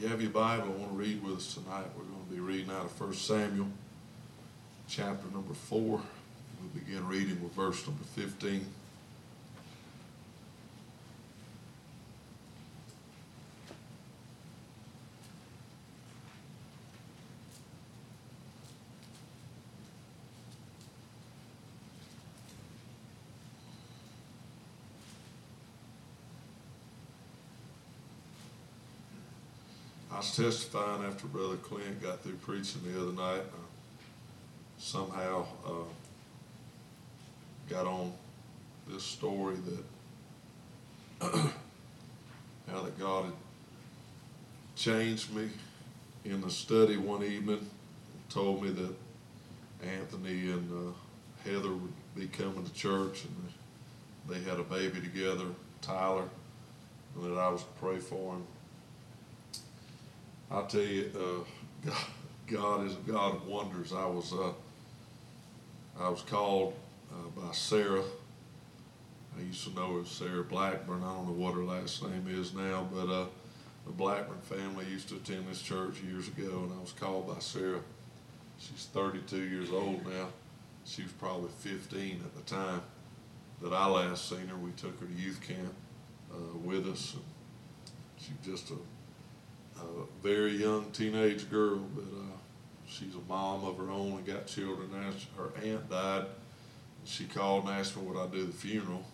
You have your Bible, I want to read with us tonight. We're going to be reading out of 1 Samuel, chapter number 4. We'll begin reading with verse number 15. I testifying after Brother Clint got through preaching the other night. Uh, somehow uh, got on this story that how that God had changed me in the study one evening. Told me that Anthony and uh, Heather would be coming to church, and they had a baby together, Tyler, and that I was to pray for him. I'll tell you, uh, God, God is a God of wonders. I was, uh, I was called uh, by Sarah. I used to know her as Sarah Blackburn. I don't know what her last name is now, but uh, the Blackburn family used to attend this church years ago, and I was called by Sarah. She's 32 years old now. She was probably 15 at the time that I last seen her. We took her to youth camp uh, with us. And she just a a very young teenage girl, but uh, she's a mom of her own and got children. Her aunt died. She called and asked me would I do the funeral.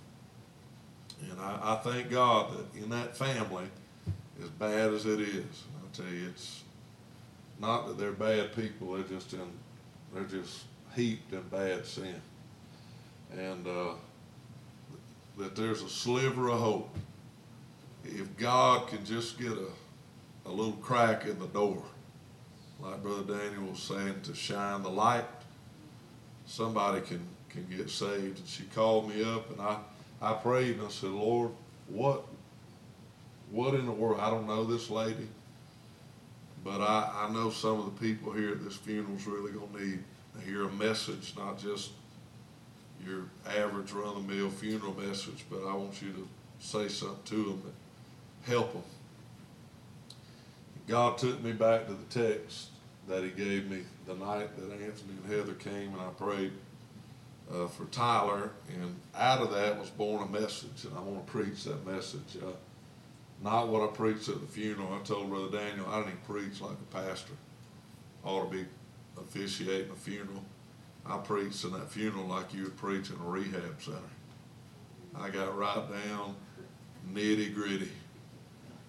And I, I thank God that in that family, as bad as it is, I tell you, it's not that they're bad people. They're just in, they're just heaped in bad sin, and uh, that there's a sliver of hope. If God can just get a a little crack in the door, like Brother Daniel was saying, to shine the light. Somebody can, can get saved. And she called me up and I, I prayed and I said, Lord, what what in the world? I don't know this lady, but I, I know some of the people here at this funeral is really gonna need to hear a message, not just your average run-of-the-mill funeral message, but I want you to say something to them and help them. God took me back to the text that He gave me the night that Anthony and Heather came and I prayed uh, for Tyler, and out of that was born a message, and I want to preach that message. Uh, not what I preached at the funeral. I told Brother Daniel I didn't preach like a pastor. I ought to be officiating a funeral. I preached in that funeral like you would preach in a rehab center. I got right down, nitty gritty.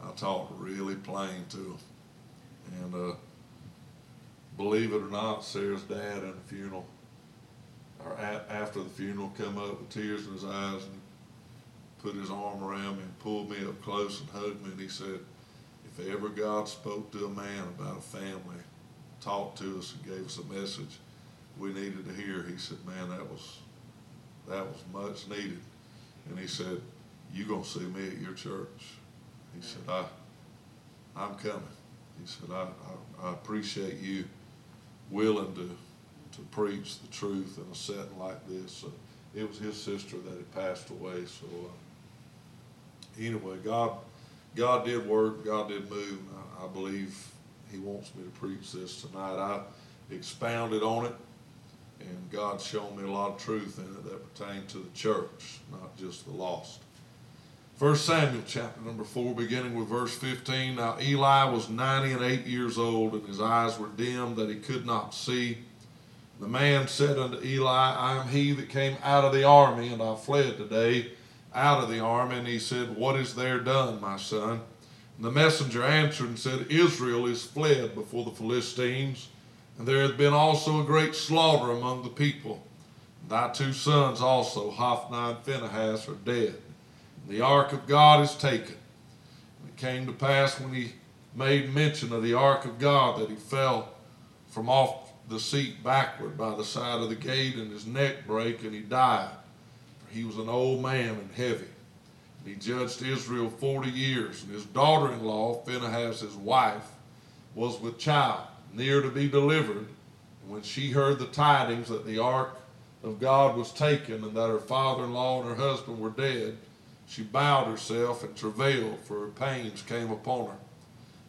I talked really plain to them. And uh, believe it or not, Sarah's dad in the funeral, or at, after the funeral, come up with tears in his eyes and put his arm around me and pulled me up close and hugged me. And he said, if ever God spoke to a man about a family, talked to us and gave us a message we needed to hear, he said, man, that was that was much needed. And he said, you're going to see me at your church. He said, I, I'm coming. He said, I, I, I appreciate you willing to, to preach the truth in a setting like this. It was his sister that had passed away. So uh, anyway, God, God did work. God did move. I, I believe he wants me to preach this tonight. I expounded on it, and God's shown me a lot of truth in it that pertained to the church, not just the lost. 1 Samuel chapter number 4, beginning with verse 15. Now Eli was 90 and 8 years old, and his eyes were dim that he could not see. The man said unto Eli, I am he that came out of the army, and I fled today out of the army. And he said, What is there done, my son? And the messenger answered and said, Israel is fled before the Philistines, and there hath been also a great slaughter among the people. Thy two sons also, Hophni and Phinehas, are dead the ark of God is taken. And it came to pass when he made mention of the ark of God that he fell from off the seat backward by the side of the gate, and his neck brake, and he died. For he was an old man and heavy. And he judged Israel forty years, and his daughter in law, Phinehas, his wife, was with child, near to be delivered. And when she heard the tidings that the ark of God was taken, and that her father in law and her husband were dead, she bowed herself and travailed, for her pains came upon her.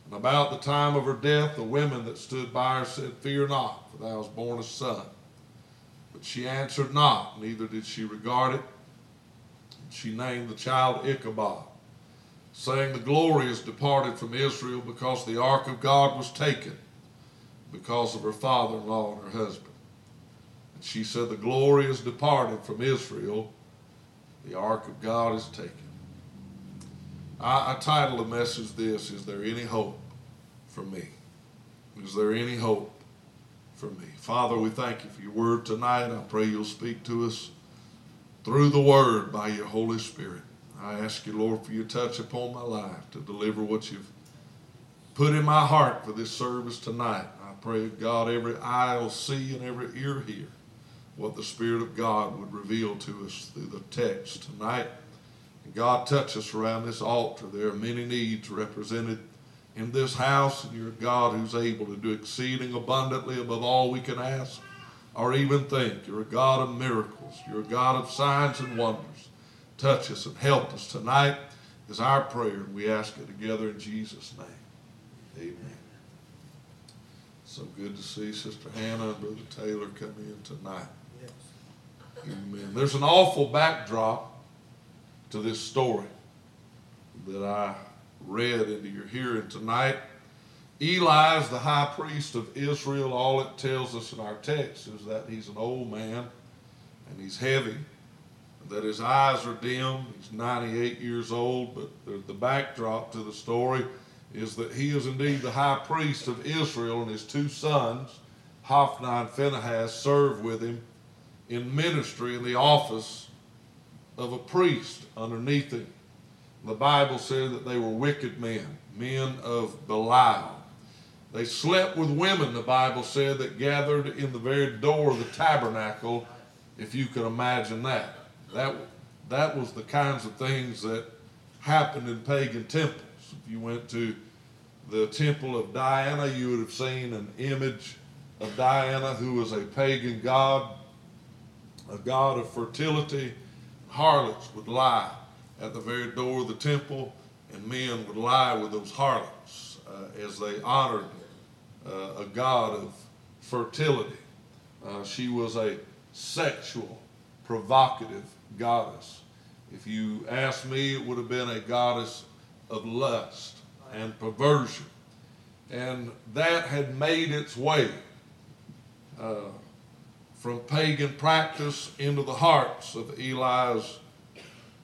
And about the time of her death, the women that stood by her said, Fear not, for thou hast born a son. But she answered not, neither did she regard it. She named the child Ichabod, saying, The glory is departed from Israel because the ark of God was taken, because of her father in law and her husband. And she said, The glory is departed from Israel, the ark of God is taken. I, I title the message this Is there any hope for me? Is there any hope for me? Father, we thank you for your word tonight. I pray you'll speak to us through the word by your Holy Spirit. I ask you, Lord, for your touch upon my life to deliver what you've put in my heart for this service tonight. I pray, God, every eye will see and every ear hear what the Spirit of God would reveal to us through the text tonight. And God, touch us around this altar. There are many needs represented in this house, and you're a God who's able to do exceeding abundantly above all we can ask or even think. You're a God of miracles. You're a God of signs and wonders. Touch us and help us tonight is our prayer, and we ask it together in Jesus' name. Amen. So good to see Sister Hannah and Brother Taylor come in tonight. Amen. There's an awful backdrop to this story that I read into your hearing tonight. Eli is the high priest of Israel. All it tells us in our text is that he's an old man and he's heavy, that his eyes are dim. He's 98 years old, but the, the backdrop to the story is that he is indeed the high priest of Israel, and his two sons, Hophni and Phinehas, serve with him in ministry in the office of a priest underneath him. The Bible said that they were wicked men, men of Belial. They slept with women, the Bible said, that gathered in the very door of the tabernacle, if you could imagine that. That, that was the kinds of things that happened in pagan temples. If you went to the temple of Diana, you would have seen an image of Diana, who was a pagan god, a god of fertility. Harlots would lie at the very door of the temple, and men would lie with those harlots uh, as they honored uh, a god of fertility. Uh, she was a sexual, provocative goddess. If you ask me, it would have been a goddess of lust and perversion. And that had made its way uh, from pagan practice into the hearts of Eli's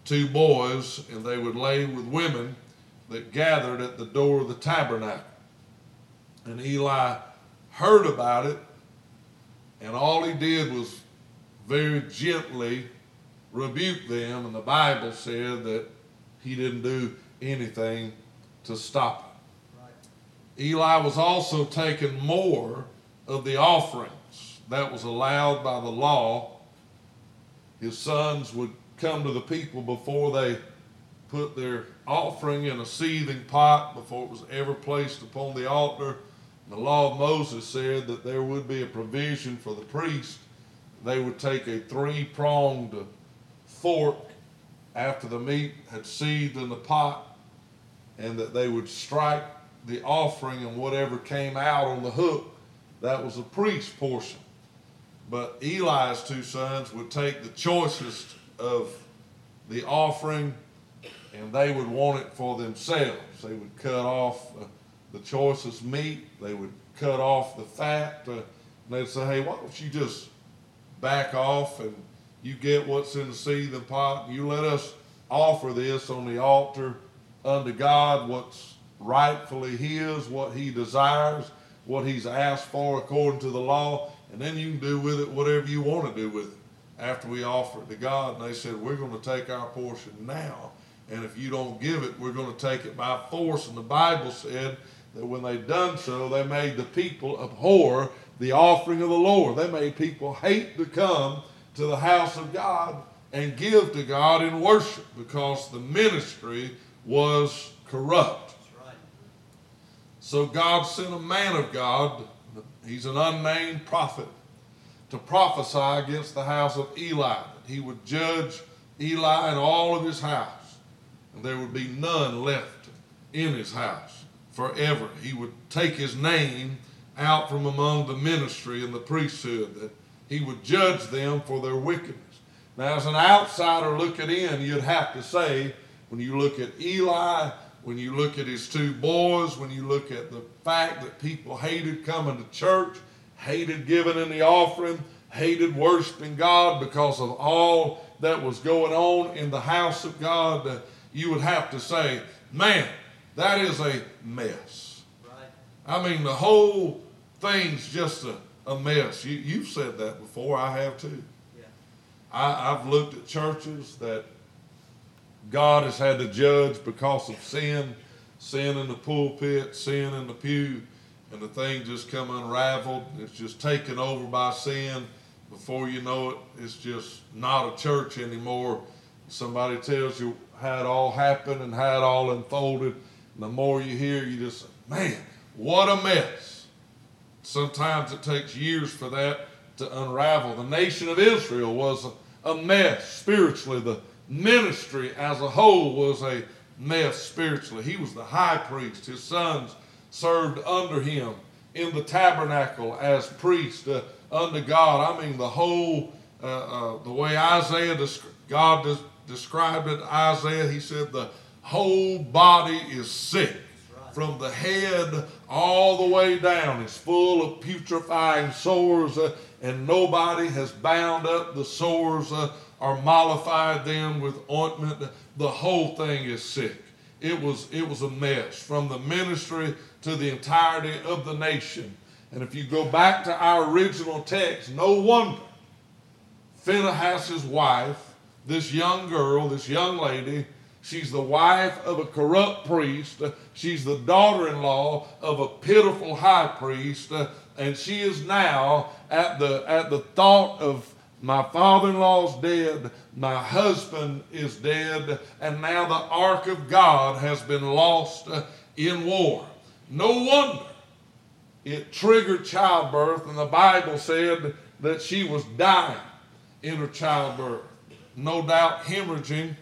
two boys, and they would lay with women that gathered at the door of the tabernacle. And Eli heard about it, and all he did was very gently rebuke them, and the Bible said that he didn't do anything to stop it. Right. Eli was also taking more of the offerings that was allowed by the law. His sons would come to the people before they put their offering in a seething pot, before it was ever placed upon the altar the law of Moses said that there would be a provision for the priest. They would take a three pronged fork after the meat had seethed in the pot, and that they would strike the offering, and whatever came out on the hook, that was the priest's portion. But Eli's two sons would take the choicest of the offering and they would want it for themselves. They would cut off. Uh, the choicest meat. They would cut off the fat. Uh, they'd say, hey, why don't you just back off and you get what's in the seething pot and you let us offer this on the altar unto God, what's rightfully His, what He desires, what He's asked for according to the law, and then you can do with it whatever you want to do with it after we offer it to God. And they said, We're going to take our portion now. And if you don't give it, we're going to take it by force. And the Bible said that when they done so, they made the people abhor the offering of the Lord. They made people hate to come to the house of God and give to God in worship because the ministry was corrupt. Right. So God sent a man of God, he's an unnamed prophet, to prophesy against the house of Eli, that he would judge Eli and all of his house, and there would be none left in his house forever. He would take his name out from among the ministry and the priesthood, that he would judge them for their wickedness. Now, as an outsider looking in, you'd have to say, when you look at Eli, when you look at his two boys, when you look at the fact that people hated coming to church, hated giving in the offering, hated worshiping God because of all that was going on in the house of God, uh, you would have to say, man, that is a mess. Right. I mean, the whole thing's just a, a mess. You, you've said that before, I have too. Yeah. I, I've looked at churches that God has had to judge because of sin, sin in the pulpit, sin in the pew, and the thing just come unraveled. It's just taken over by sin. Before you know it, it's just not a church anymore. Somebody tells you how it all happened and how it all unfolded. And the more you hear, you just say, man, what a mess. Sometimes it takes years for that to unravel. The nation of Israel was a, a mess spiritually. The ministry as a whole was a mess spiritually. He was the high priest. His sons served under him in the tabernacle as priest uh, under God. I mean, the whole, uh, uh, the way Isaiah, God des- described it, Isaiah, he said, the whole body is sick. From the head all the way down, it's full of putrefying sores, uh, and nobody has bound up the sores uh, or mollified them with ointment. The whole thing is sick. It was, it was a mess from the ministry to the entirety of the nation. And if you go back to our original text, no wonder Phinehas's wife, this young girl, this young lady, she's the wife of a corrupt priest. She's the daughter in law of a pitiful high priest. And she is now at the, at the thought of my father in law's dead. My husband is dead. And now the ark of God has been lost uh, in war. No wonder it triggered childbirth, and the Bible said that she was dying in her childbirth. No doubt hemorrhaging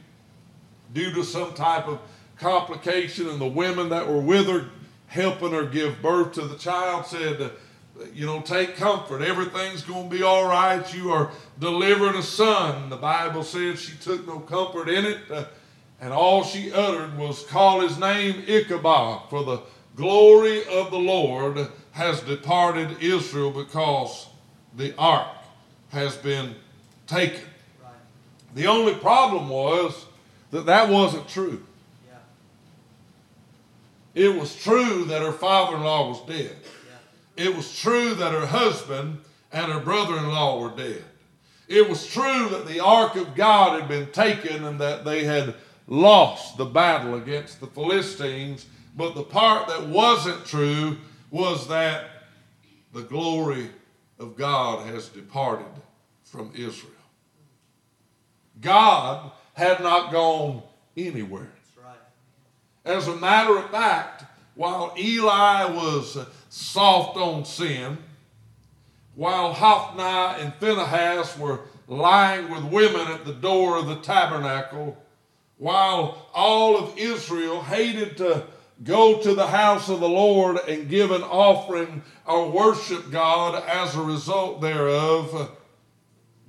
due to some type of complication, and the women that were with her helping her give birth to the child said, you know, take comfort. Everything's going to be all right. You are delivering a son. The Bible says she took no comfort in it. Uh, and all she uttered was call his name Ichabod, for the glory of the Lord has departed Israel because the ark has been taken. Right. The only problem was that that wasn't true. Yeah. It was true that her father in law was dead it was true that her husband and her brother in law were dead. It was true that the ark of God had been taken and that they had lost the battle against the Philistines. But the part that wasn't true was that the glory of God has departed from Israel. God had not gone anywhere. As a matter of fact, while Eli was uh, soft on sin, while Hophni and Phinehas were lying with women at the door of the tabernacle, while all of Israel hated to go to the house of the Lord and give an offering or worship God as a result thereof,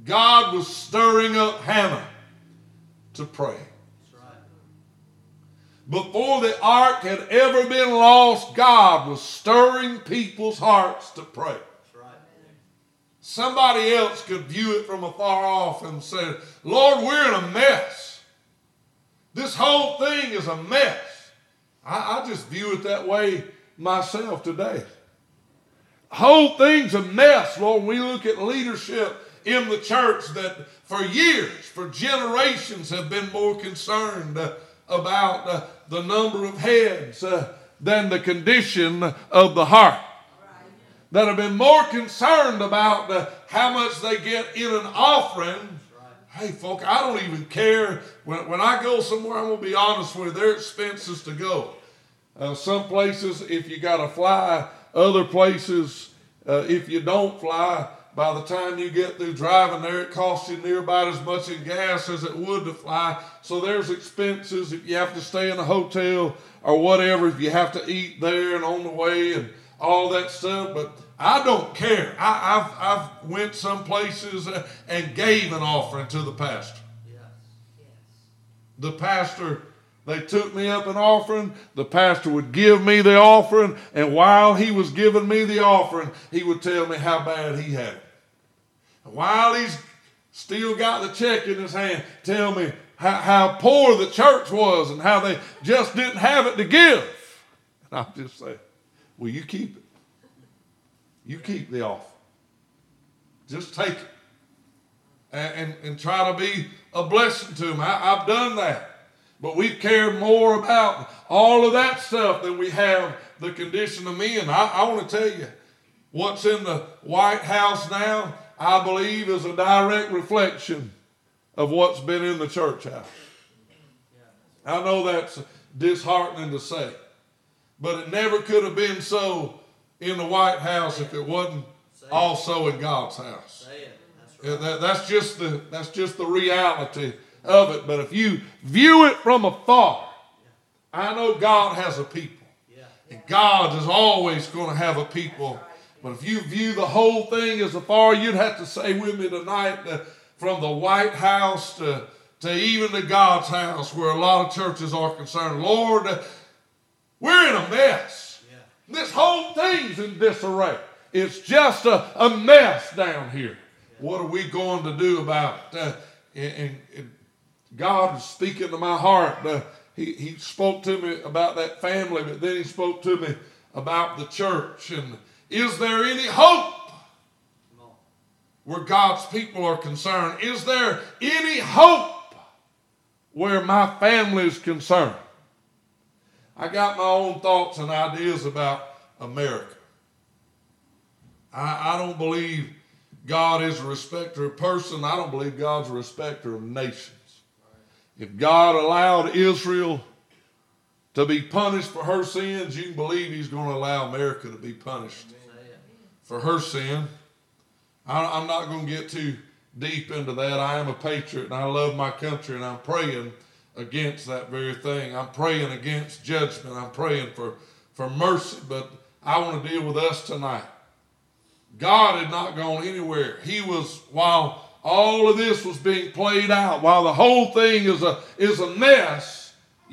God was stirring up Hannah to pray. Before the ark had ever been lost, God was stirring people's hearts to pray. Somebody else could view it from afar off and say, Lord, we're in a mess. This whole thing is a mess. I, I just view it that way myself today. Whole thing's a mess, Lord. We look at leadership in the church that for years, for generations, have been more concerned uh, about uh, the number of heads uh, than the condition of the heart. That have been more concerned about uh, how much they get in an offering. Hey, folk, I don't even care. When, when I go somewhere, I'm going to be honest with you, they're expenses to go. Uh, some places, if you got to fly, other places, uh, if you don't fly, by the time you get through driving there, it costs you near about as much in gas as it would to fly. So there's expenses if you have to stay in a hotel or whatever if you have to eat there and on the way and all that stuff. But I don't care. I, have I've went some places and gave an offering to the pastor. Yes. Yes. The pastor, they took me up an offering. The pastor would give me the offering, and while he was giving me the offering, he would tell me how bad he had it. While he's still got the check in his hand, tell me how, how poor the church was and how they just didn't have it to give. And I'll just say, Will you keep it? You keep the offer. Just take it. And, and, and try to be a blessing to them. I, I've done that. But we've cared more about all of that stuff than we have the condition of men. I, I want to tell you, what's in the White House now, I believe, is a direct reflection of what's been in the church house. I know that's disheartening to say, but it never could have been so in the White House if it wasn't also in God's house. That's, just the that's just the reality of it. But if you view it from afar, I know God has a people. And God is always going to have a people. But if you view the whole thing as a afar, you'd have to say with me tonight that from the White House to, to even the God's house, where a lot of churches are concerned, Lord, we're in a mess. Yeah. This whole thing's in disarray. It's just a, a mess down here. Yeah. What are we going to do about it? Uh, and, and, God is speaking to my heart. Uh, he, he spoke to me about that family, but then he spoke to me about the church. And is there any hope where God's people are concerned? Is there any hope where my family is concerned? I got my own thoughts and ideas about America. I, I don't believe God is a respecter of person. I don't believe God's a respecter of nations. If God allowed Israel to be punished for her sins, you can believe He's going to allow America to be punished for her sin. I, am not going to get too deep into that. I am a patriot and I love my country and I'm praying against that very thing. I'm praying against judgment. I'm praying for, for mercy, but I want to deal with us tonight. God had not gone anywhere. He was, while all of this was being played out, while the whole thing is a, is a mess,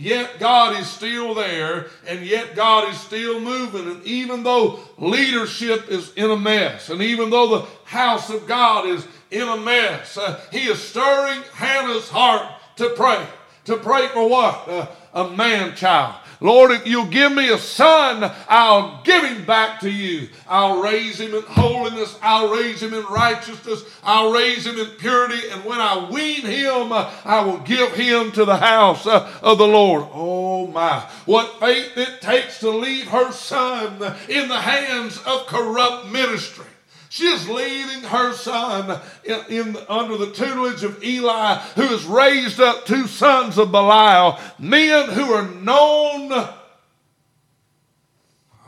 Yet God is still there, and yet God is still moving. And even though leadership is in a mess, and even though the house of God is in a mess, uh, He is stirring Hannah's heart to pray. To pray for what? Uh, a man child. Lord, if you'll give me a son, I'll give him back to you. I'll raise him in holiness. I'll raise him in righteousness. I'll raise him in purity. And when I wean him, I will give him to the house uh, of the Lord. Oh my. What faith it takes to leave her son in the hands of corrupt ministry. She is leaving her son in, in, under the tutelage of Eli, who has raised up two sons of Belial, men who are known, I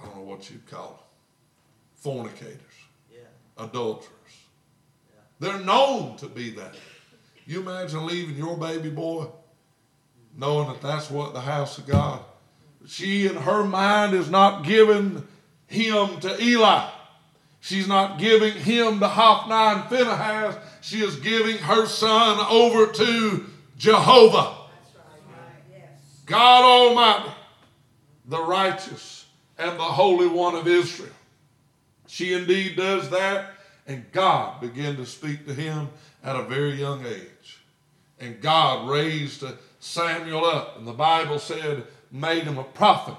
don't know what you'd call them, fornicators, yeah. adulterers. Yeah. They're known to be that. You imagine leaving your baby boy knowing that that's what the house of God. She in her mind is not giving him to Eli. She's not giving him to Hophni and Phinehas. She is giving her son over to Jehovah. God Almighty, the righteous and the Holy One of Israel. She indeed does that, and God began to speak to him at a very young age. And God raised Samuel up, and the Bible said, made him a prophet,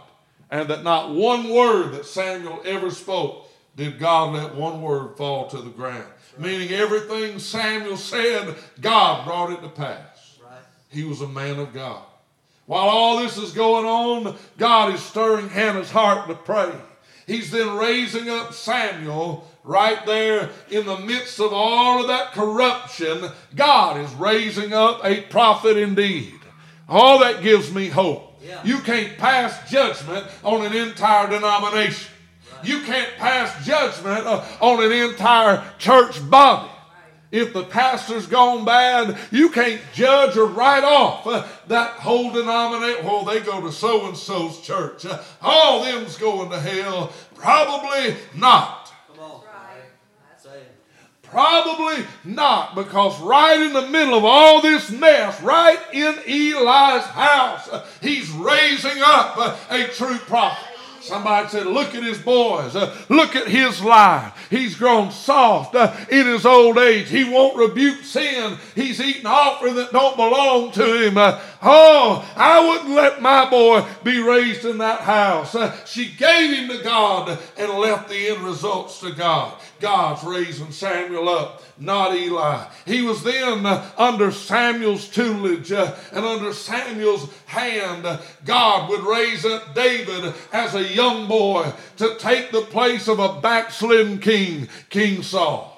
and that not one word that Samuel ever spoke did God let one word fall to the ground. Right. Meaning everything Samuel said, God brought it to pass. Right. He was a man of God. While all this is going on, God is stirring Hannah's heart to pray. He's then raising up Samuel right there in the midst of all of that corruption. God is raising up a prophet indeed. All that gives me hope. Yeah. You can't pass judgment on an entire denomination. You can't pass judgment uh, on an entire church body. if the pastor's gone bad, you can't judge or write off uh, that whole denomination. Well, they go to so and so's church. Uh, all them's going to hell. Probably not. Come on. Say it. Probably not, because right in the middle of all this mess, right in Eli's house, he's raising up a true prophet. Somebody said, Look at his boys. Uh, look at his life. He's grown soft uh, in his old age. He won't rebuke sin. He's eating offering that don't belong to him. Uh, oh, I wouldn't let my boy be raised in that house. Uh, she gave him to God and left the end results to God. God's raising Samuel up, not Eli. He was then uh, under Samuel's tutelage uh, and under Samuel's hand. Uh, God would raise up David as a young boy to take the place of a backslidden king, King Saul.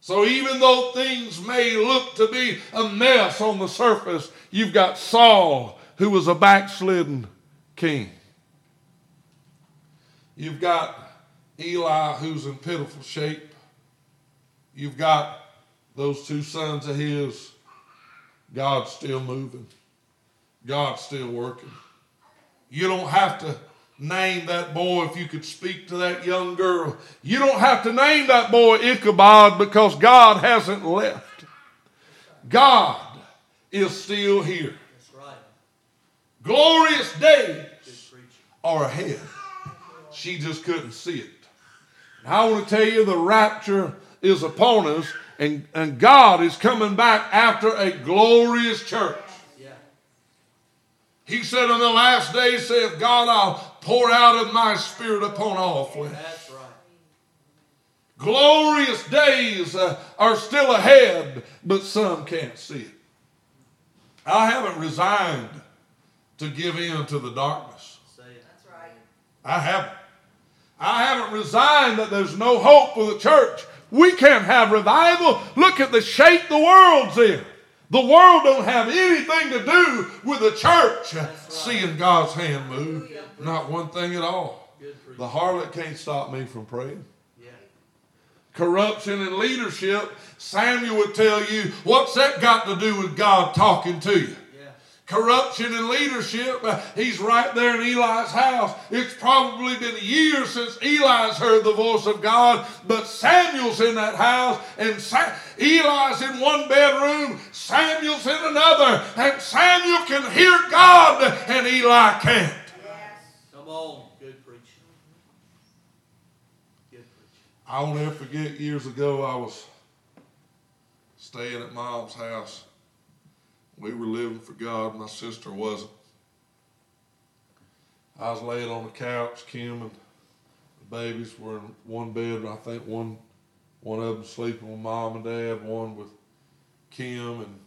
So even though things may look to be a mess on the surface, you've got Saul, who was a backslidden king. You've got Eli, who's in pitiful shape. You've got those two sons of his. God's still moving. God's still working. You don't have to name that boy if you could speak to that young girl. You don't have to name that boy Ichabod because God hasn't left. God is still here. Right. Glorious days are ahead. She just couldn't see it. And I want to tell you the rapture is upon us, and, and God is coming back after a glorious church. He said, In the last days, saith God, I'll pour out of my spirit upon all flesh. That's right. Glorious days uh, are still ahead, but some can't see it. I haven't resigned to give in to the darkness. Say it. That's right. I haven't. I haven't resigned that there's no hope for the church. We can't have revival. Look at the shape the world's in. The world don't have anything to do with the church seeing God's hand move. Not one thing at all. The harlot can't stop me from praying. Corruption in leadership, Samuel would tell you, what's that got to do with God talking to you? Corruption in leadership. Uh, He's right there in Eli's house. It's probably been years since Eli's heard the voice of God, but Samuel's in that house, and Sa- Eli's in one bedroom, Samuel's in another, and Samuel can hear God, and Eli can't. Yes. Come on. Good preaching. Good preaching. I'll never forget years ago, I was staying at mom's house. We were living for God, my sister wasn't. I was laying on the couch, Kim and the babies were in one bed. I think one one of them sleeping with mom and dad, one with Kim, and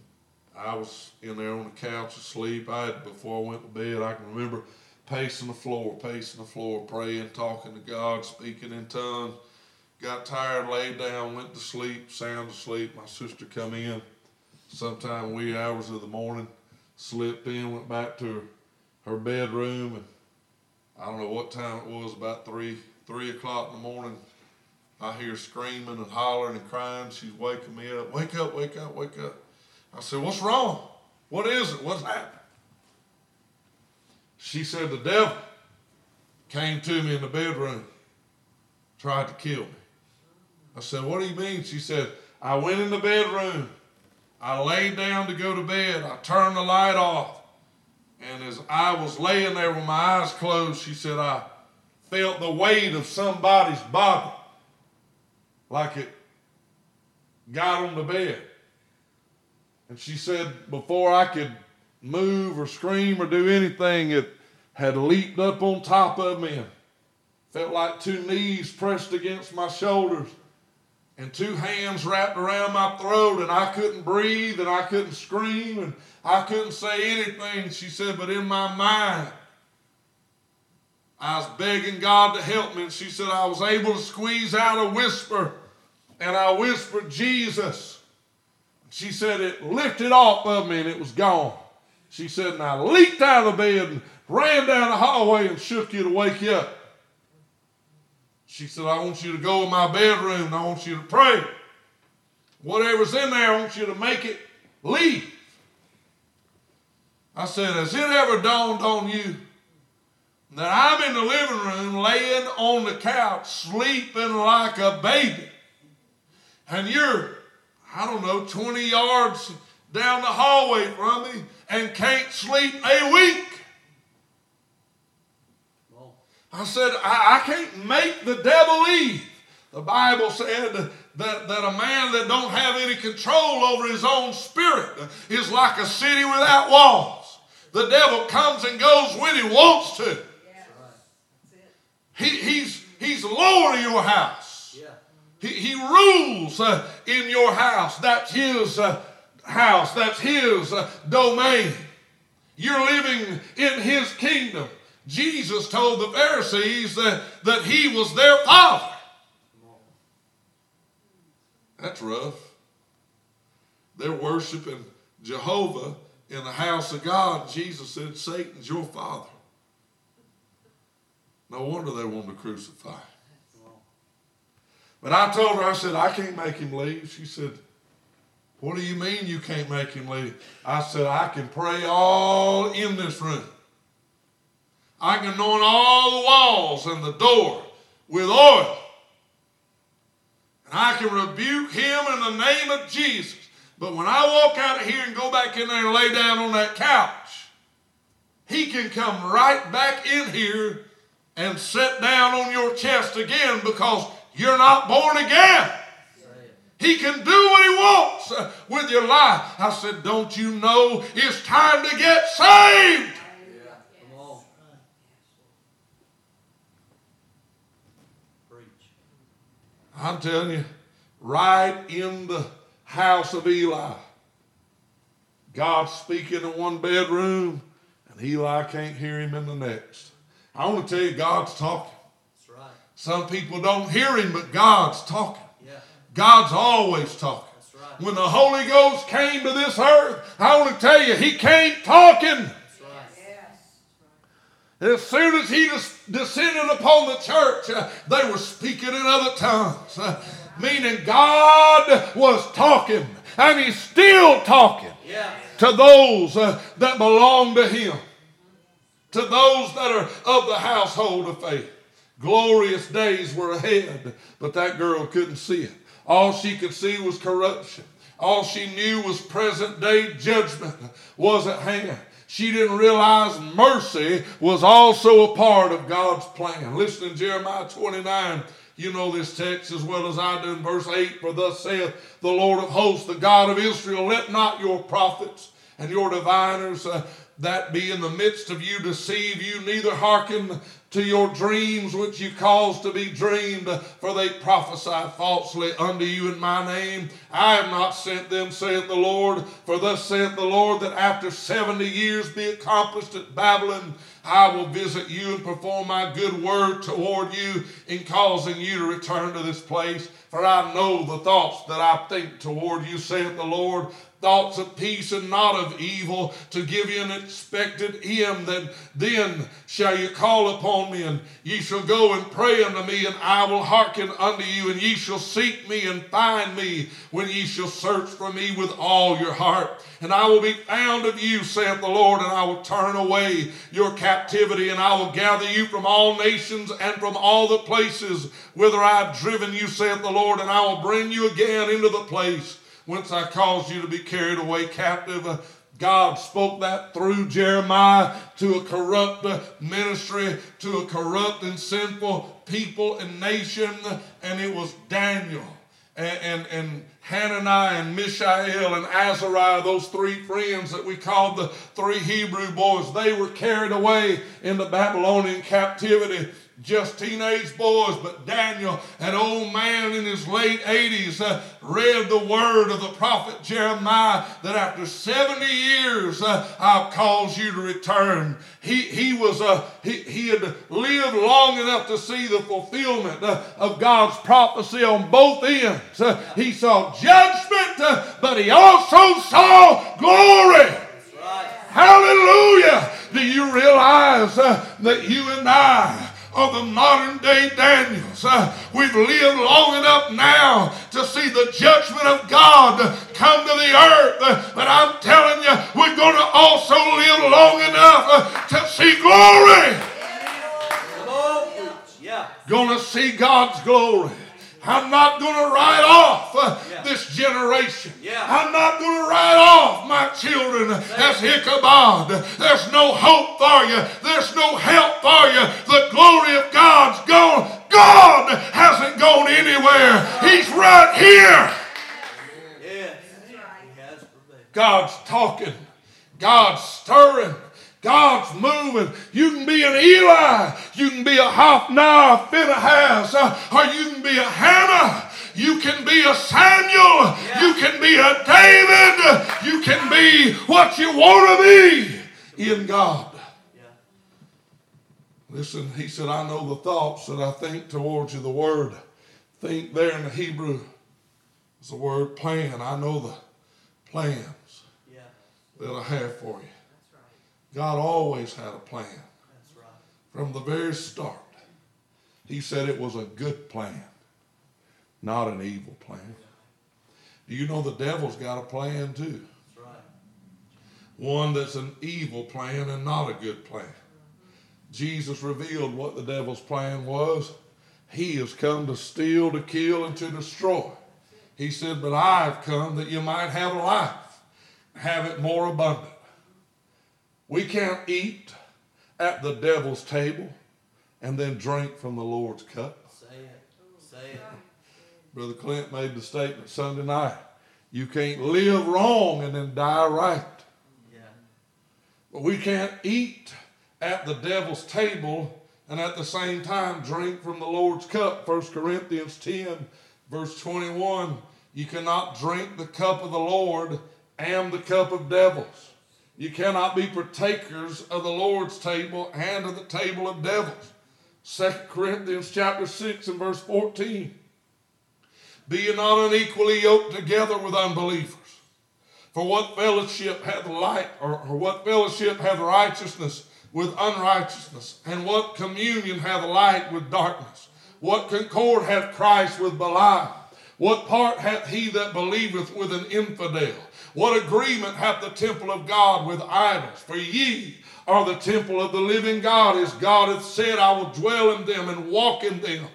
I was in there on the couch asleep. I had before I went to bed, I can remember pacing the floor, pacing the floor, praying, talking to God, speaking in tongues got tired, laid down, went to sleep, sound asleep. My sister come in sometime wee hours of the morning, slipped in, went back to her, her bedroom, and I don't know what time it was, about three three o'clock in the morning. I hear screaming and hollering and crying. She's waking me up. Wake up, wake up, wake up. I said, What's wrong? What is it? What's happened? She said, The devil came to me in the bedroom, tried to kill me. I said, What do you mean? She said, I went in the bedroom. I laid down to go to bed. I turned the light off. And as I was laying there with my eyes closed, she said, I felt the weight of somebody's body like it got on the bed. And she said, before I could move or scream or do anything, it had leaped up on top of me and felt like two knees pressed against my shoulders and two hands wrapped around my throat, and I couldn't breathe, and I couldn't scream, and I couldn't say anything. She said, but in my mind, I was begging God to help me, and she said, I was able to squeeze out a whisper, and I whispered, Jesus. She said, it lifted off of me, and it was gone. She said, and I leaped out of bed and ran down the hallway and shook you to wake you up. She said, I want you to go in my bedroom and I want you to pray. whatever's in there, I want you to make it leave. I said, Has it ever dawned on you that I'm in the living room laying on the couch sleeping like a baby? And you're, I don't know, 20 yards down the hallway from me and can't sleep a week. I said, I, I can't make the devil leave. The Bible said that, that a man that don't have any control over his own spirit is like a city without walls. The devil comes and goes when he wants to. He, he's, he's Lord of your house. He, he rules uh, in your house. That's his uh, house. That's his uh, domain. You're living in his kingdom. Jesus told the Pharisees that, that he was their father. That's rough. They're worshiping Jehovah in the house of God. Jesus said, Satan's your father. No wonder they wanted to crucify. But I told her, I said, I can't make him leave. She said, What do you mean you can't make him leave? I said, I can pray all in this room. I can anoint all the walls and the door with oil. And I can rebuke him in the name of Jesus. But when I walk out of here and go back in there and lay down on that couch, he can come right back in here and sit down on your chest again because you're not born again. He can do what he wants with your life. I said, Don't you know it's time to get saved? I'm telling you, right in the house of Eli, God's speaking in one bedroom, and Eli can't hear him in the next. I want to tell you, God's talking. That's right. Some people don't hear him, but God's talking. Yeah. God's always talking. That's right. When the Holy Ghost came to this earth, I want to tell you, he came talking. As soon as he descended upon the church, uh, they were speaking in other tongues, uh, meaning God was talking, and he's still talking Yeah. to those uh, that belong to him, to those that are of the household of faith. Glorious days were ahead, but that girl couldn't see it. All she could see was corruption. All she knew was present day judgment was at hand. She didn't realize mercy was also a part of God's plan. Listen to Jeremiah 29. You know this text as well as I do in verse 8. For thus saith the Lord of hosts, the God of Israel, let not your prophets and your diviners uh, that be in the midst of you deceive you, neither hearken to your dreams which you cause to be dreamed, for they prophesy falsely unto you in my name. I have not sent them, saith the Lord. For thus saith the Lord, that after seventy years be accomplished at Babylon, I will visit you and perform my good word toward you in causing you to return to this place. For I know the thoughts that I think toward you, saith the Lord, thoughts of peace and not of evil, to give you an expected end. Then, then shall you call upon me, and ye shall go and pray unto me, and I will hearken unto you, and ye shall seek me and find me when ye shall search for me with all your heart. And I will be found of you, saith the Lord, and I will turn away your captivity, and I will gather you from all nations and from all the places whither I have driven you, saith the Lord, and I will bring you again into the place whence I caused you to be carried away captive. Uh, God spoke that through Jeremiah to a corrupt uh, ministry, to a corrupt and sinful people and nation, and it was Daniel and, and, and Hananiah and Mishael and Azariah, those three friends that we called the three Hebrew boys, they were carried away into Babylonian captivity just teenage boys, but Daniel, an old man in his late 80s, uh, read the word of the prophet Jeremiah that after 70 years uh, I'll cause you to return. He, he, was, uh, he, he had lived long enough to see the fulfillment uh, of God's prophecy on both ends. Uh, he saw judgment, uh, but he also saw glory. Right. Hallelujah! Do you realize uh, that you and I are the modern day Daniel? friends. Uh, we've lived long enough now to see the judgment of God come to the earth. Uh, but I'm telling you, we're going to also live long enough uh, to see glory. Yeah. Going to see God's glory. I'm not going to write off uh, yeah. this generation. Yeah. I'm not going to write off my children as Ichabod. There's no hope for you. There's no help for you. The glory of God's gone. God hasn't gone anywhere. He's right here. Yes. God's talking. God's stirring. God's moving. You can be an Eli. You can be a Hophni, Phinehas, uh, or you can be a Hannah. You can be a Samuel. Yeah. You can be a David. You can be what you want to be in God. Yeah. Listen, he said, I know the thoughts that I think towards you. The word think there in the Hebrew is the word plan. I know the plans yeah. that I have for you. God always had a plan. Right. From the very start, He said it was a good plan, not an evil plan. Do you know the devil's got a plan too? That's right. One that's an evil plan and not a good plan. Jesus revealed what the devil's plan was. He has come to steal, to kill, and to destroy. He said, But I've come that you might have life, have it more abundant. We can't eat at the devil's table and then drink from the Lord's cup. Say it. Say it. Brother Clint made the statement Sunday night. You can't live wrong and then die right. Yeah. But we can't eat at the devil's table and at the same time drink from the Lord's cup. 1 Corinthians 10, verse 21. You cannot drink the cup of the Lord and the cup of devils. You cannot be partakers of the Lord's table and of the table of devils. 2 Corinthians chapter 6 and verse 14. Be ye not unequally yoked together with unbelievers. For what fellowship hath light, or, or what fellowship hath righteousness with unrighteousness? And what communion hath light with darkness? What concord hath Christ with Belial? What part hath he that believeth with an infidel? What agreement hath the temple of God with idols? For ye are the temple of the living God, as God hath said, I will dwell in them and walk in them.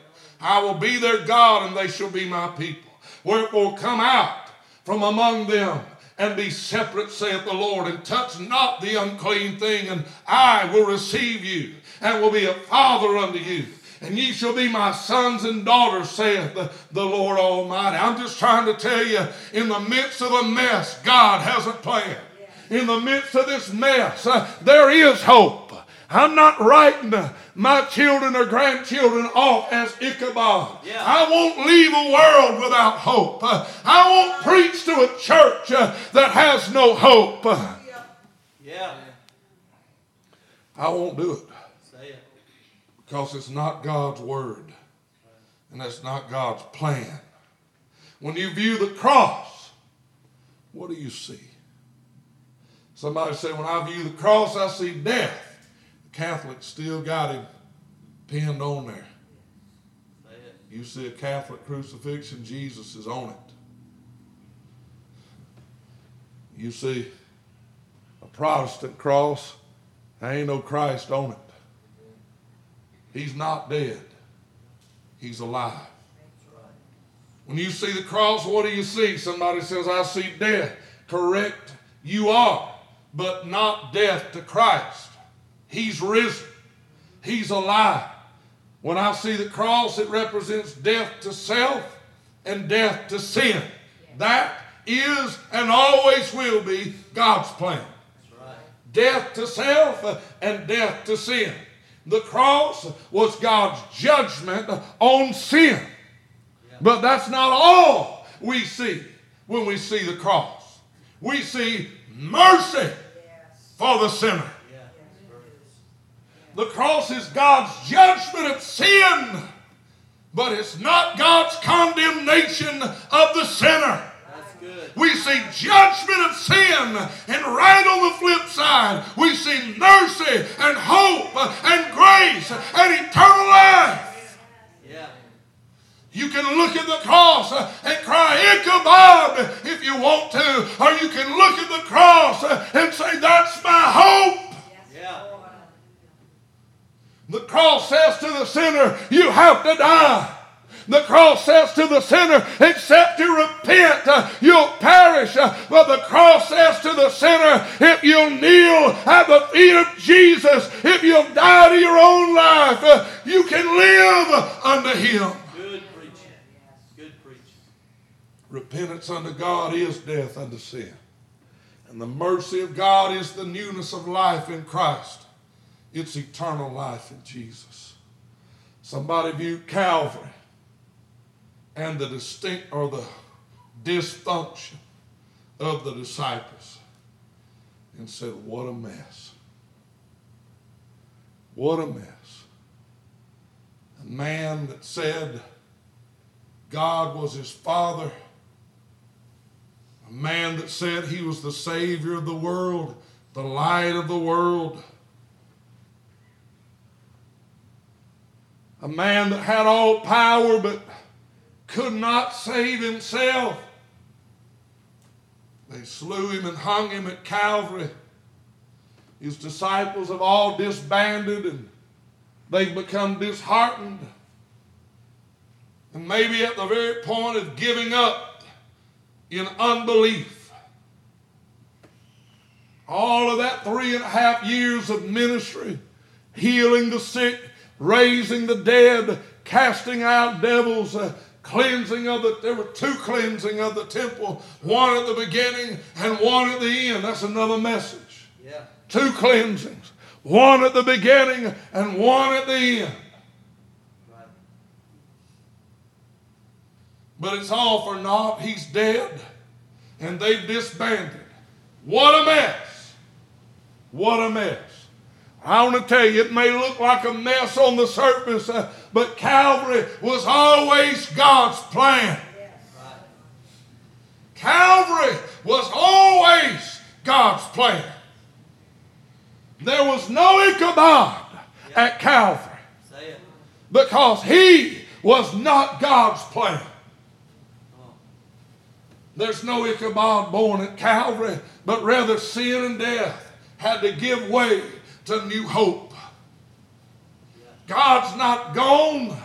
I will be their God, and they shall be my people. Wherefore come out from among them and be separate, saith the Lord, and touch not the unclean thing, and I will receive you, and will be a father unto you and ye shall be my sons and daughters, saith the, the Lord Almighty. I'm just trying to tell you, in the midst of a mess, God has a plan. In the midst of this mess, uh, there is hope. I'm not writing my children or grandchildren off as Ichabod. Yeah. I won't leave a world without hope. Uh, I won't preach to a church uh, that has no hope. Yeah. I won't do it because it's not God's word and that's not God's plan. When you view the cross, what do you see? Somebody said, when I view the cross, I see death. The Catholics still got him pinned on there. You see a Catholic crucifixion, Jesus is on it. You see a Protestant cross, there ain't no Christ on it. He's not dead, he's alive. When you see the cross, what do you see? Somebody says, I see death. Correct, you are, but not death to Christ. He's risen, He's alive. When I see the cross, it represents death to self and death to sin. That is and always will be God's plan. Right. Death to self and death to sin. The cross was God's judgment on sin. But that's not all we see when we see the cross. We see mercy for the sinner. The cross is God's judgment of sin, but it's not God's condemnation of the sinner. We see judgment of sin. And right on the flip side, we see mercy and hope and grace and eternal life. Yeah. You can look at the cross and cry, Ichabod, if you want to. Or you can look at the cross and say, That's my hope. Yeah. The cross says to the sinner, You have to die. The cross says to the sinner, except you repent, uh, you'll perish. Uh, but the cross says to the sinner, if you'll kneel at the feet of Jesus, if you'll die to your own life, uh, you can live unto Him. Good preaching. Good preaching. Repentance unto God is death unto sin. And the mercy of God is the newness of life in Christ. It's eternal life in Jesus. Somebody viewed Calvary and the distinct or the dysfunction of the disciples and said, What a mess. What a mess. A man that said God was his father, a man that said he was the Savior of the world, the light of the world. A man that had all power but could not save himself. They slew him and hung him at Calvary. His disciples have all disbanded and they've become disheartened. And maybe at the very point of giving up in unbelief. All of that three and a half years of ministry, healing the sick, raising the dead, casting out devils, uh, cleansing of the there were two cleansing of the temple one at the beginning and one at the end. That's another message. Yeah. two cleansings one at the beginning and one at the end. Right. but it's all for naught. He's dead and they've disbanded. What a mess. What a mess I want to tell you, it may look like a mess on the surface, uh, but Calvary was always God's plan. Calvary was always God's plan. There was no Ichabod at Calvary because he was not God's plan. There's no Ichabod born at Calvary, but rather sin and death had to give way to new hope. God's not gone,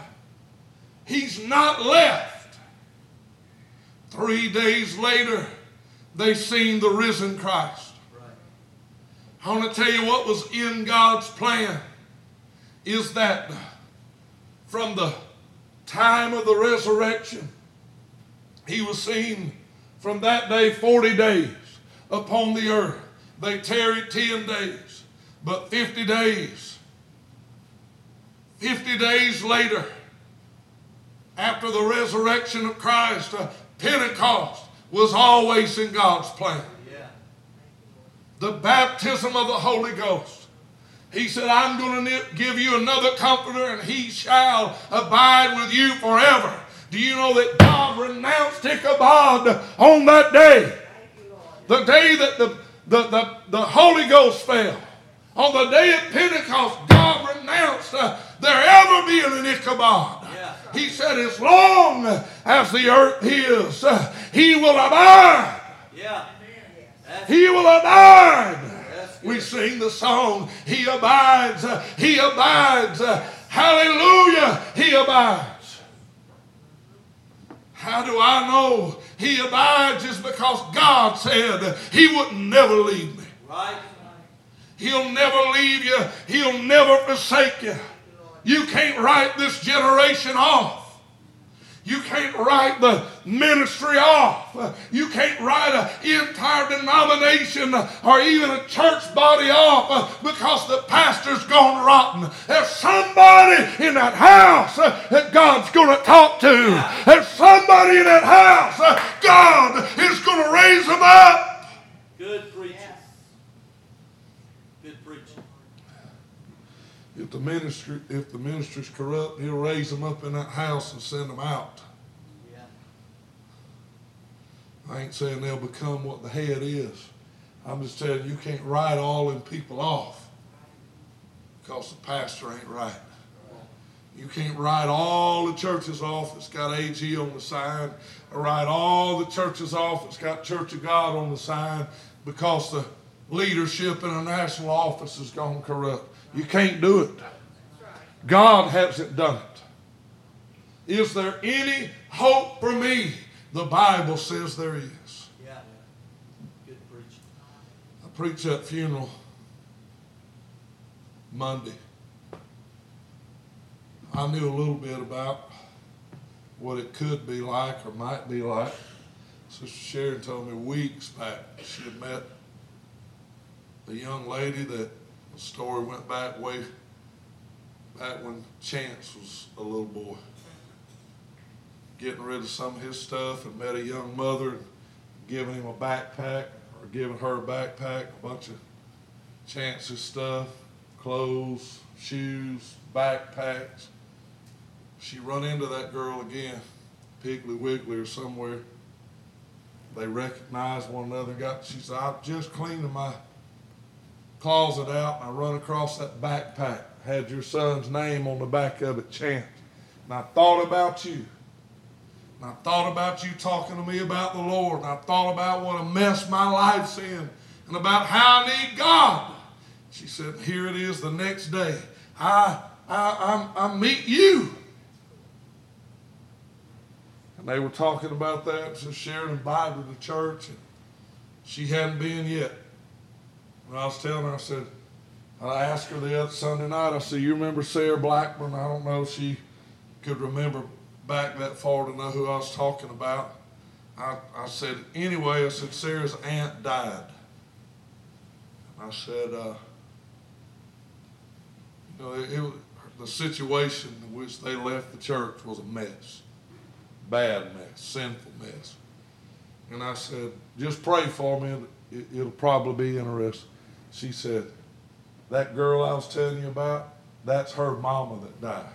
He's not left. Three days later, they seen the risen Christ. I want to tell you what was in God's plan is that from the time of the resurrection, he was seen from that day 40 days upon the earth. They tarried 10 days, but 50 days. 50 days later, after the resurrection of Christ, uh, Pentecost was always in God's plan the baptism of the Holy Ghost. He said, I'm going to give you another comforter, and he shall abide with you forever. Do you know that God renounced Ichabod on that day? The day that the, the, the, the Holy Ghost fell. On the day of Pentecost, God renounced uh, there ever being an Ichabod. Yeah. He said, as long as the earth is, uh, he will abide. Yeah. He will abide. We sing the song, He abides, uh, He abides, uh, hallelujah, He abides. How do I know He abides? Is because God said He would never leave me. Right. He'll never leave you. He'll never forsake you. You can't write this generation off. You can't write the ministry off. You can't write an entire denomination or even a church body off because the pastor's gone rotten. There's somebody in that house that God's going to talk to. There's somebody in that house God is going to raise them up. Good preaching. If the ministry, if the ministry's corrupt, he'll raise them up in that house and send them out. Yeah. I ain't saying they'll become what the head is. I'm just telling you, you can't write all them people off because the pastor ain't right. You can't write all the churches off that's got AG on the sign, or write all the churches off that's got Church of God on the sign because the leadership in a national office has gone corrupt. You can't do it. God hasn't done it. Is there any hope for me? The Bible says there is. Yeah. Good preaching. I preached that funeral Monday. I knew a little bit about what it could be like or might be like. Sister Sharon told me weeks back she had met a young lady that the story went back way back when Chance was a little boy. Getting rid of some of his stuff and met a young mother and giving him a backpack or giving her a backpack, a bunch of Chance's stuff, clothes, shoes, backpacks. She run into that girl again, Piggly Wiggly or somewhere. They recognized one another. Got she said, I just cleaning my closet out and I run across that backpack. Had your son's name on the back of it, Chance. And I thought about you. And I thought about you talking to me about the Lord. And I thought about what a mess my life's in and about how I need God. She said, Here it is the next day. I, I, I, I meet you. And they were talking about that. So Sharon invited Bible to church, and she hadn't been yet. And I was telling her, I said, I asked her the other Sunday night, I said, You remember Sarah Blackburn? I don't know if she could remember back that far to know who I was talking about. I, I said, Anyway, I said, Sarah's aunt died. I said, uh, You know, it, it, the situation in which they left the church was a mess. Bad mess, sinful mess. And I said, Just pray for me. It, it'll probably be interesting. She said, That girl I was telling you about, that's her mama that died.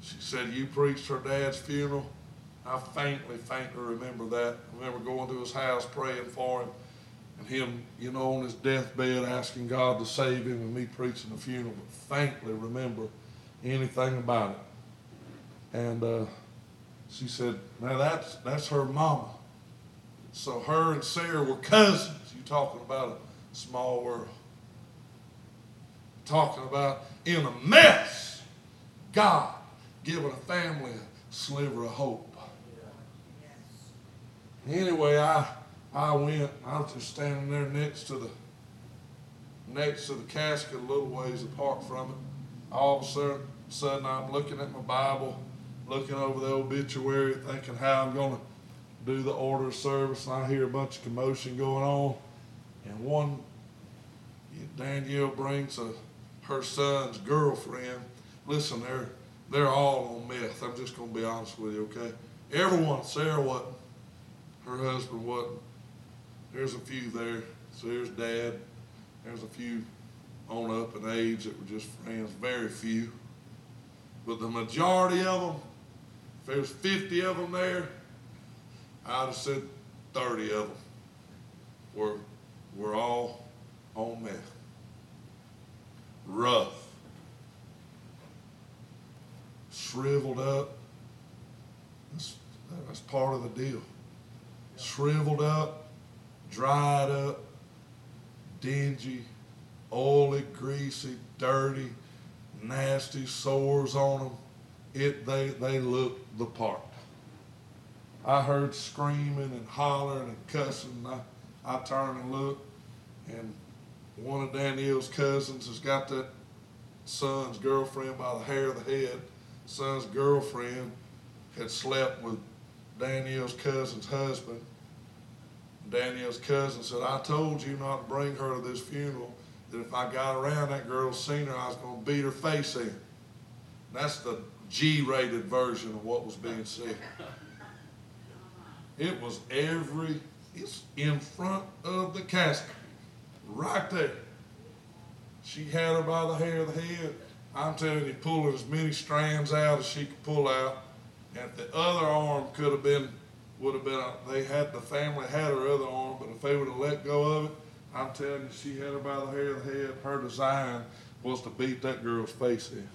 She said, You preached her dad's funeral. I faintly, faintly remember that. I remember going to his house praying for him and him, you know, on his deathbed asking God to save him and me preaching the funeral, but faintly remember anything about it. And uh, she said, Now that's, that's her mama. So her and Sarah were cousins. You talking about small world. Talking about in a mess, God giving a family a sliver of hope. Anyway, I I went. I was just standing there next to the next to the casket, a little ways apart from it. All of a sudden, I'm looking at my Bible, looking over the obituary, thinking how I'm going to do the order of service, and I hear a bunch of commotion going on. And one, Danielle brings a, her son's girlfriend. Listen, they're they're all on meth. I'm just going to be honest with you, okay? Everyone, Sarah wasn't. Her husband wasn't. There's a few there. So there's dad. There's a few on up in age that were just friends. Very few. But the majority of them, if there's 50 of them there, I'd have said 30 of them were, were all on meth. Rough. Shriveled up. That's, that's part of the deal. Shriveled up, dried up, dingy, oily, greasy, dirty, nasty sores on them. It, they, they looked the part. I heard screaming and hollering and cussing. And I, I turned and looked, and one of Danielle's cousins has got that son's girlfriend by the hair of the head. Son's girlfriend had slept with Danielle's cousin's husband. Danielle's cousin said, I told you not to bring her to this funeral, that if I got around that girl, seen her, I was going to beat her face in. That's the G rated version of what was being said. It was every, it's in front of the casket, right there. She had her by the hair of the head. I'm telling you, pulling as many strands out as she could pull out. And the other arm could have been, would have been, uh, they had, the family had her other arm, but if they would have let go of it, I'm telling you, she had her by the hair of the head. Her design was to beat that girl's face in.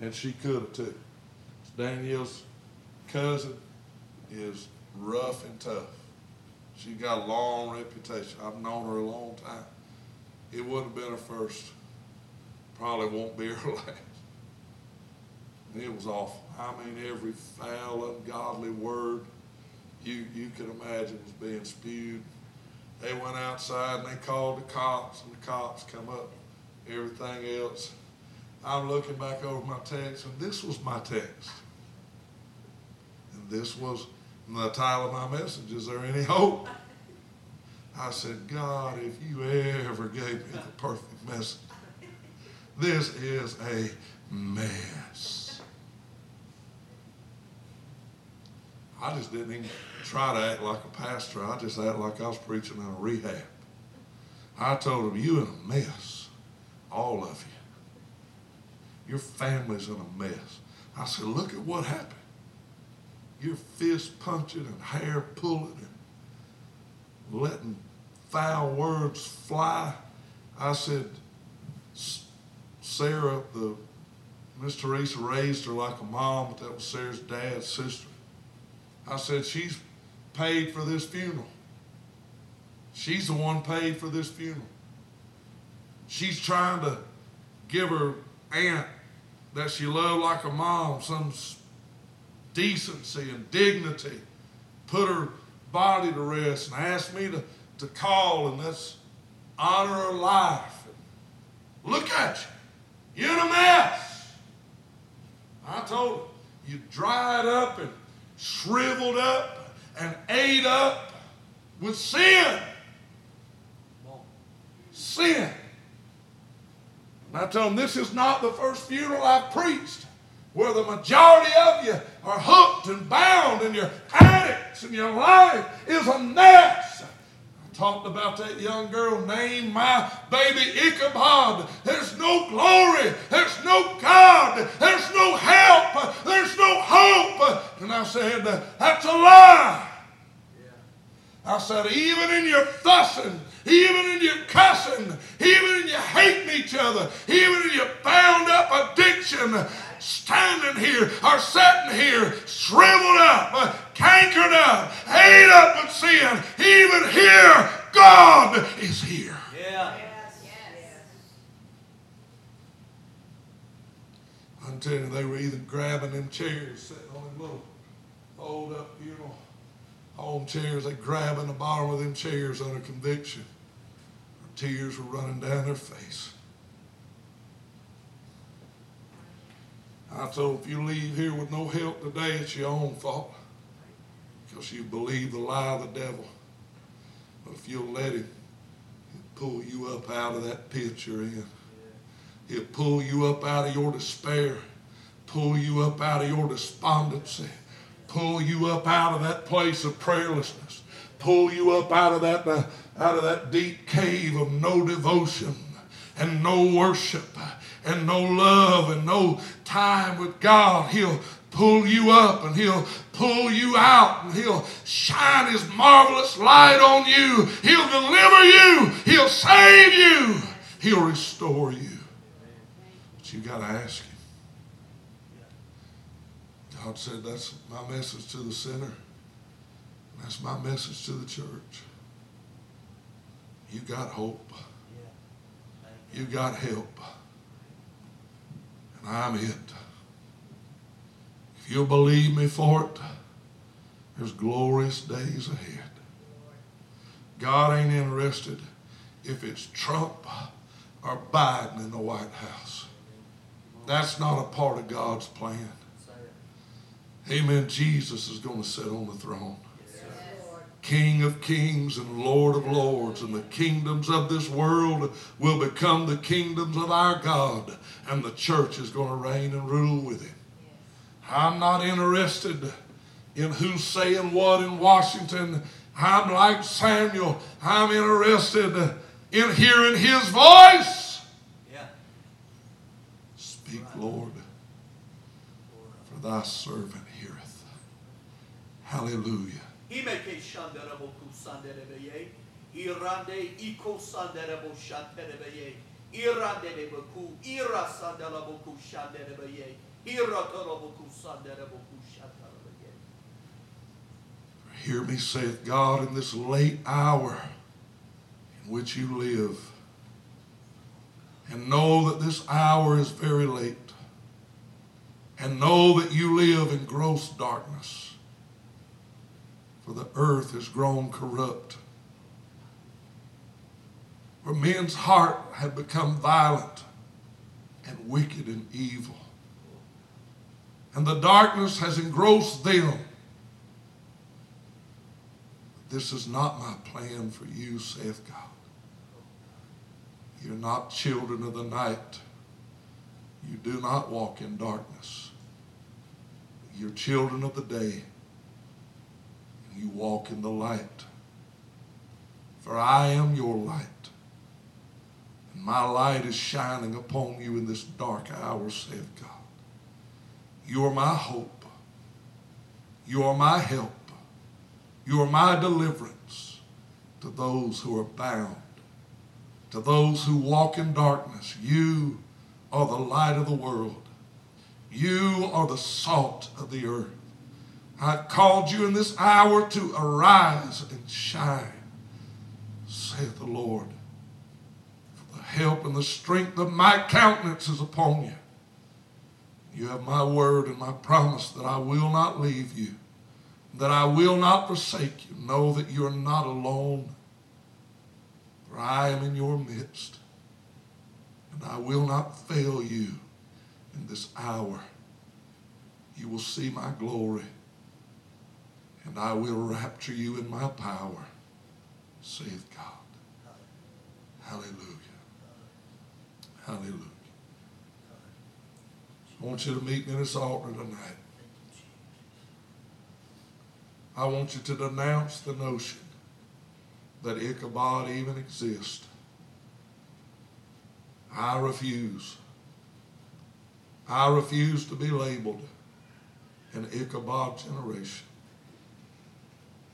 and she could have too. Danielle's cousin is rough and tough. She got a long reputation. I've known her a long time. It wouldn't have been her first. Probably won't be her last. And it was awful. I mean, every foul, ungodly word you, you could imagine was being spewed. They went outside and they called the cops, and the cops come up. Everything else. I'm looking back over my text, and this was my text. And this was the title of my message. Is there any hope? I said, God, if you ever gave me the perfect message, this is a mess. I just didn't even try to act like a pastor. I just acted like I was preaching in a rehab. I told him, you in a mess. All of you. Your family's in a mess. I said, look at what happened. You're fist punching and hair pulling and letting foul words fly. I said, Sarah, the Miss Teresa raised her like a mom, but that was Sarah's dad's sister. I said, she's paid for this funeral. She's the one paid for this funeral. She's trying to give her aunt that she loved like a mom some decency and dignity, put her body to rest, and asked me to, to call and let's honor her life. Look at you. You're in a mess. I told her, you dried up and shriveled up and ate up with sin. Sin. And I told him, this is not the first funeral I've preached where the majority of you are hooked and bound and you're addicts and your life is a mess. I talked about that young girl named my baby Ichabod. There's no glory. There's no God. There's no help. There's no hope. And I said, that's a lie. I said, even in your fussing, even in your cussing, even in your hating each other, even in your bound up addiction, standing here or sitting here, shriveled up, uh, cankered up, ate up with sin, even here, God is here. Yeah. I'm telling you, they were either grabbing them chairs, sitting on them little fold up, you know, home chairs. They grabbing the bottom of them chairs under conviction. Tears were running down their face. I told if you leave here with no help today, it's your own fault. Because you believe the lie of the devil. But if you'll let him, he'll pull you up out of that pit you're in. He'll pull you up out of your despair, pull you up out of your despondency, pull you up out of that place of prayerlessness, pull you up out of that, uh, out of that deep cave of no devotion and no worship and no love and no time with God. He'll pull you up and he'll pull you out and he'll shine his marvelous light on you. He'll deliver you. He'll save you. He'll restore you. But you got to ask him. God said, That's my message to the sinner. That's my message to the church. You got hope. You got help. I'm it. If you'll believe me for it, there's glorious days ahead. God ain't interested if it's Trump or Biden in the White House. That's not a part of God's plan. Amen. Jesus is going to sit on the throne. King of kings and Lord of lords, and the kingdoms of this world will become the kingdoms of our God, and the church is going to reign and rule with him. I'm not interested in who's saying what in Washington. I'm like Samuel. I'm interested in hearing his voice. Yeah. Speak, Lord, for thy servant heareth. Hallelujah. Imeke shandarabo kusanderebeye. Irande iko. Irande debeku. Ira kushanderebeye. Hear me, saith God, in this late hour in which you live. And know that this hour is very late. And know that you live in gross darkness. For the earth has grown corrupt. For men's heart have become violent and wicked and evil. And the darkness has engrossed them. This is not my plan for you, saith God. You're not children of the night. You do not walk in darkness. You're children of the day. Walk in the light. For I am your light. And my light is shining upon you in this dark hour, saith God. You are my hope. You are my help. You are my deliverance to those who are bound to those who walk in darkness, you are the light of the world. You are the salt of the earth. I called you in this hour to arise and shine, saith the Lord. For the help and the strength of my countenance is upon you. You have my word and my promise that I will not leave you, that I will not forsake you. Know that you are not alone for I am in your midst, and I will not fail you in this hour. You will see my glory, and I will rapture you in my power, saith God. Hallelujah. Hallelujah. I want you to meet me at this altar tonight. I want you to denounce the notion that Ichabod even exists. I refuse. I refuse to be labeled an Ichabod generation.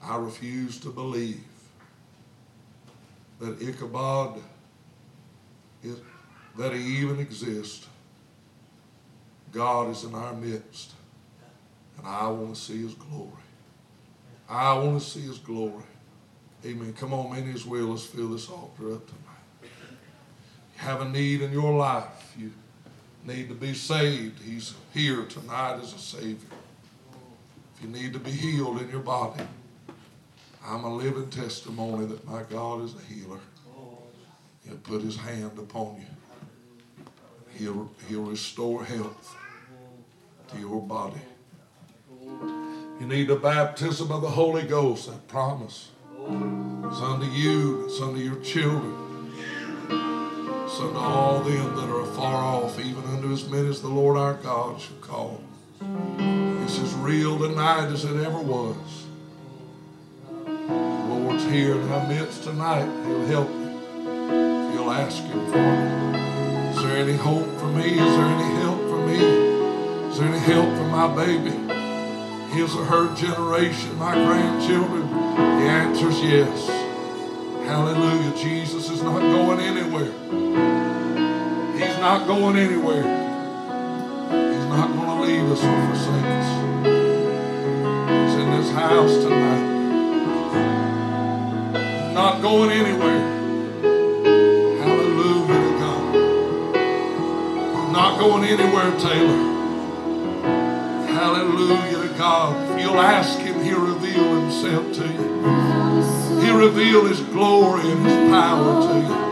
I refuse to believe that Ichabod is, that he even exists. God is in our midst, and I want to see his glory. I want to see his glory. Amen. Come on, many as well. Let's fill this altar up tonight. You have a need in your life. You need to be saved. He's here tonight as a Savior. If you need to be healed in your body, I'm a living testimony that my God is a healer. He'll put his hand upon you. He'll, he'll restore health to your body. You need the baptism of the Holy Ghost, that promise. It's unto you, it's unto your children. It's unto all them that are afar off, even unto as many as the Lord our God shall call. It's as real tonight as it ever was. The Lord's here in our midst tonight. He'll help you. If you'll ask Him for it. Is there any hope for me? Is there any help for me? Is there any help for my baby? His or her generation, my grandchildren? The answer is yes. Hallelujah. Jesus is not going anywhere. He's not going anywhere. He's not going to leave us or forsake us. He's in this house tonight. Not going anywhere. Hallelujah to God. Not going anywhere, Taylor. Hallelujah to God. If you'll ask Him, He'll reveal Himself to you. He'll reveal His glory and His power to you.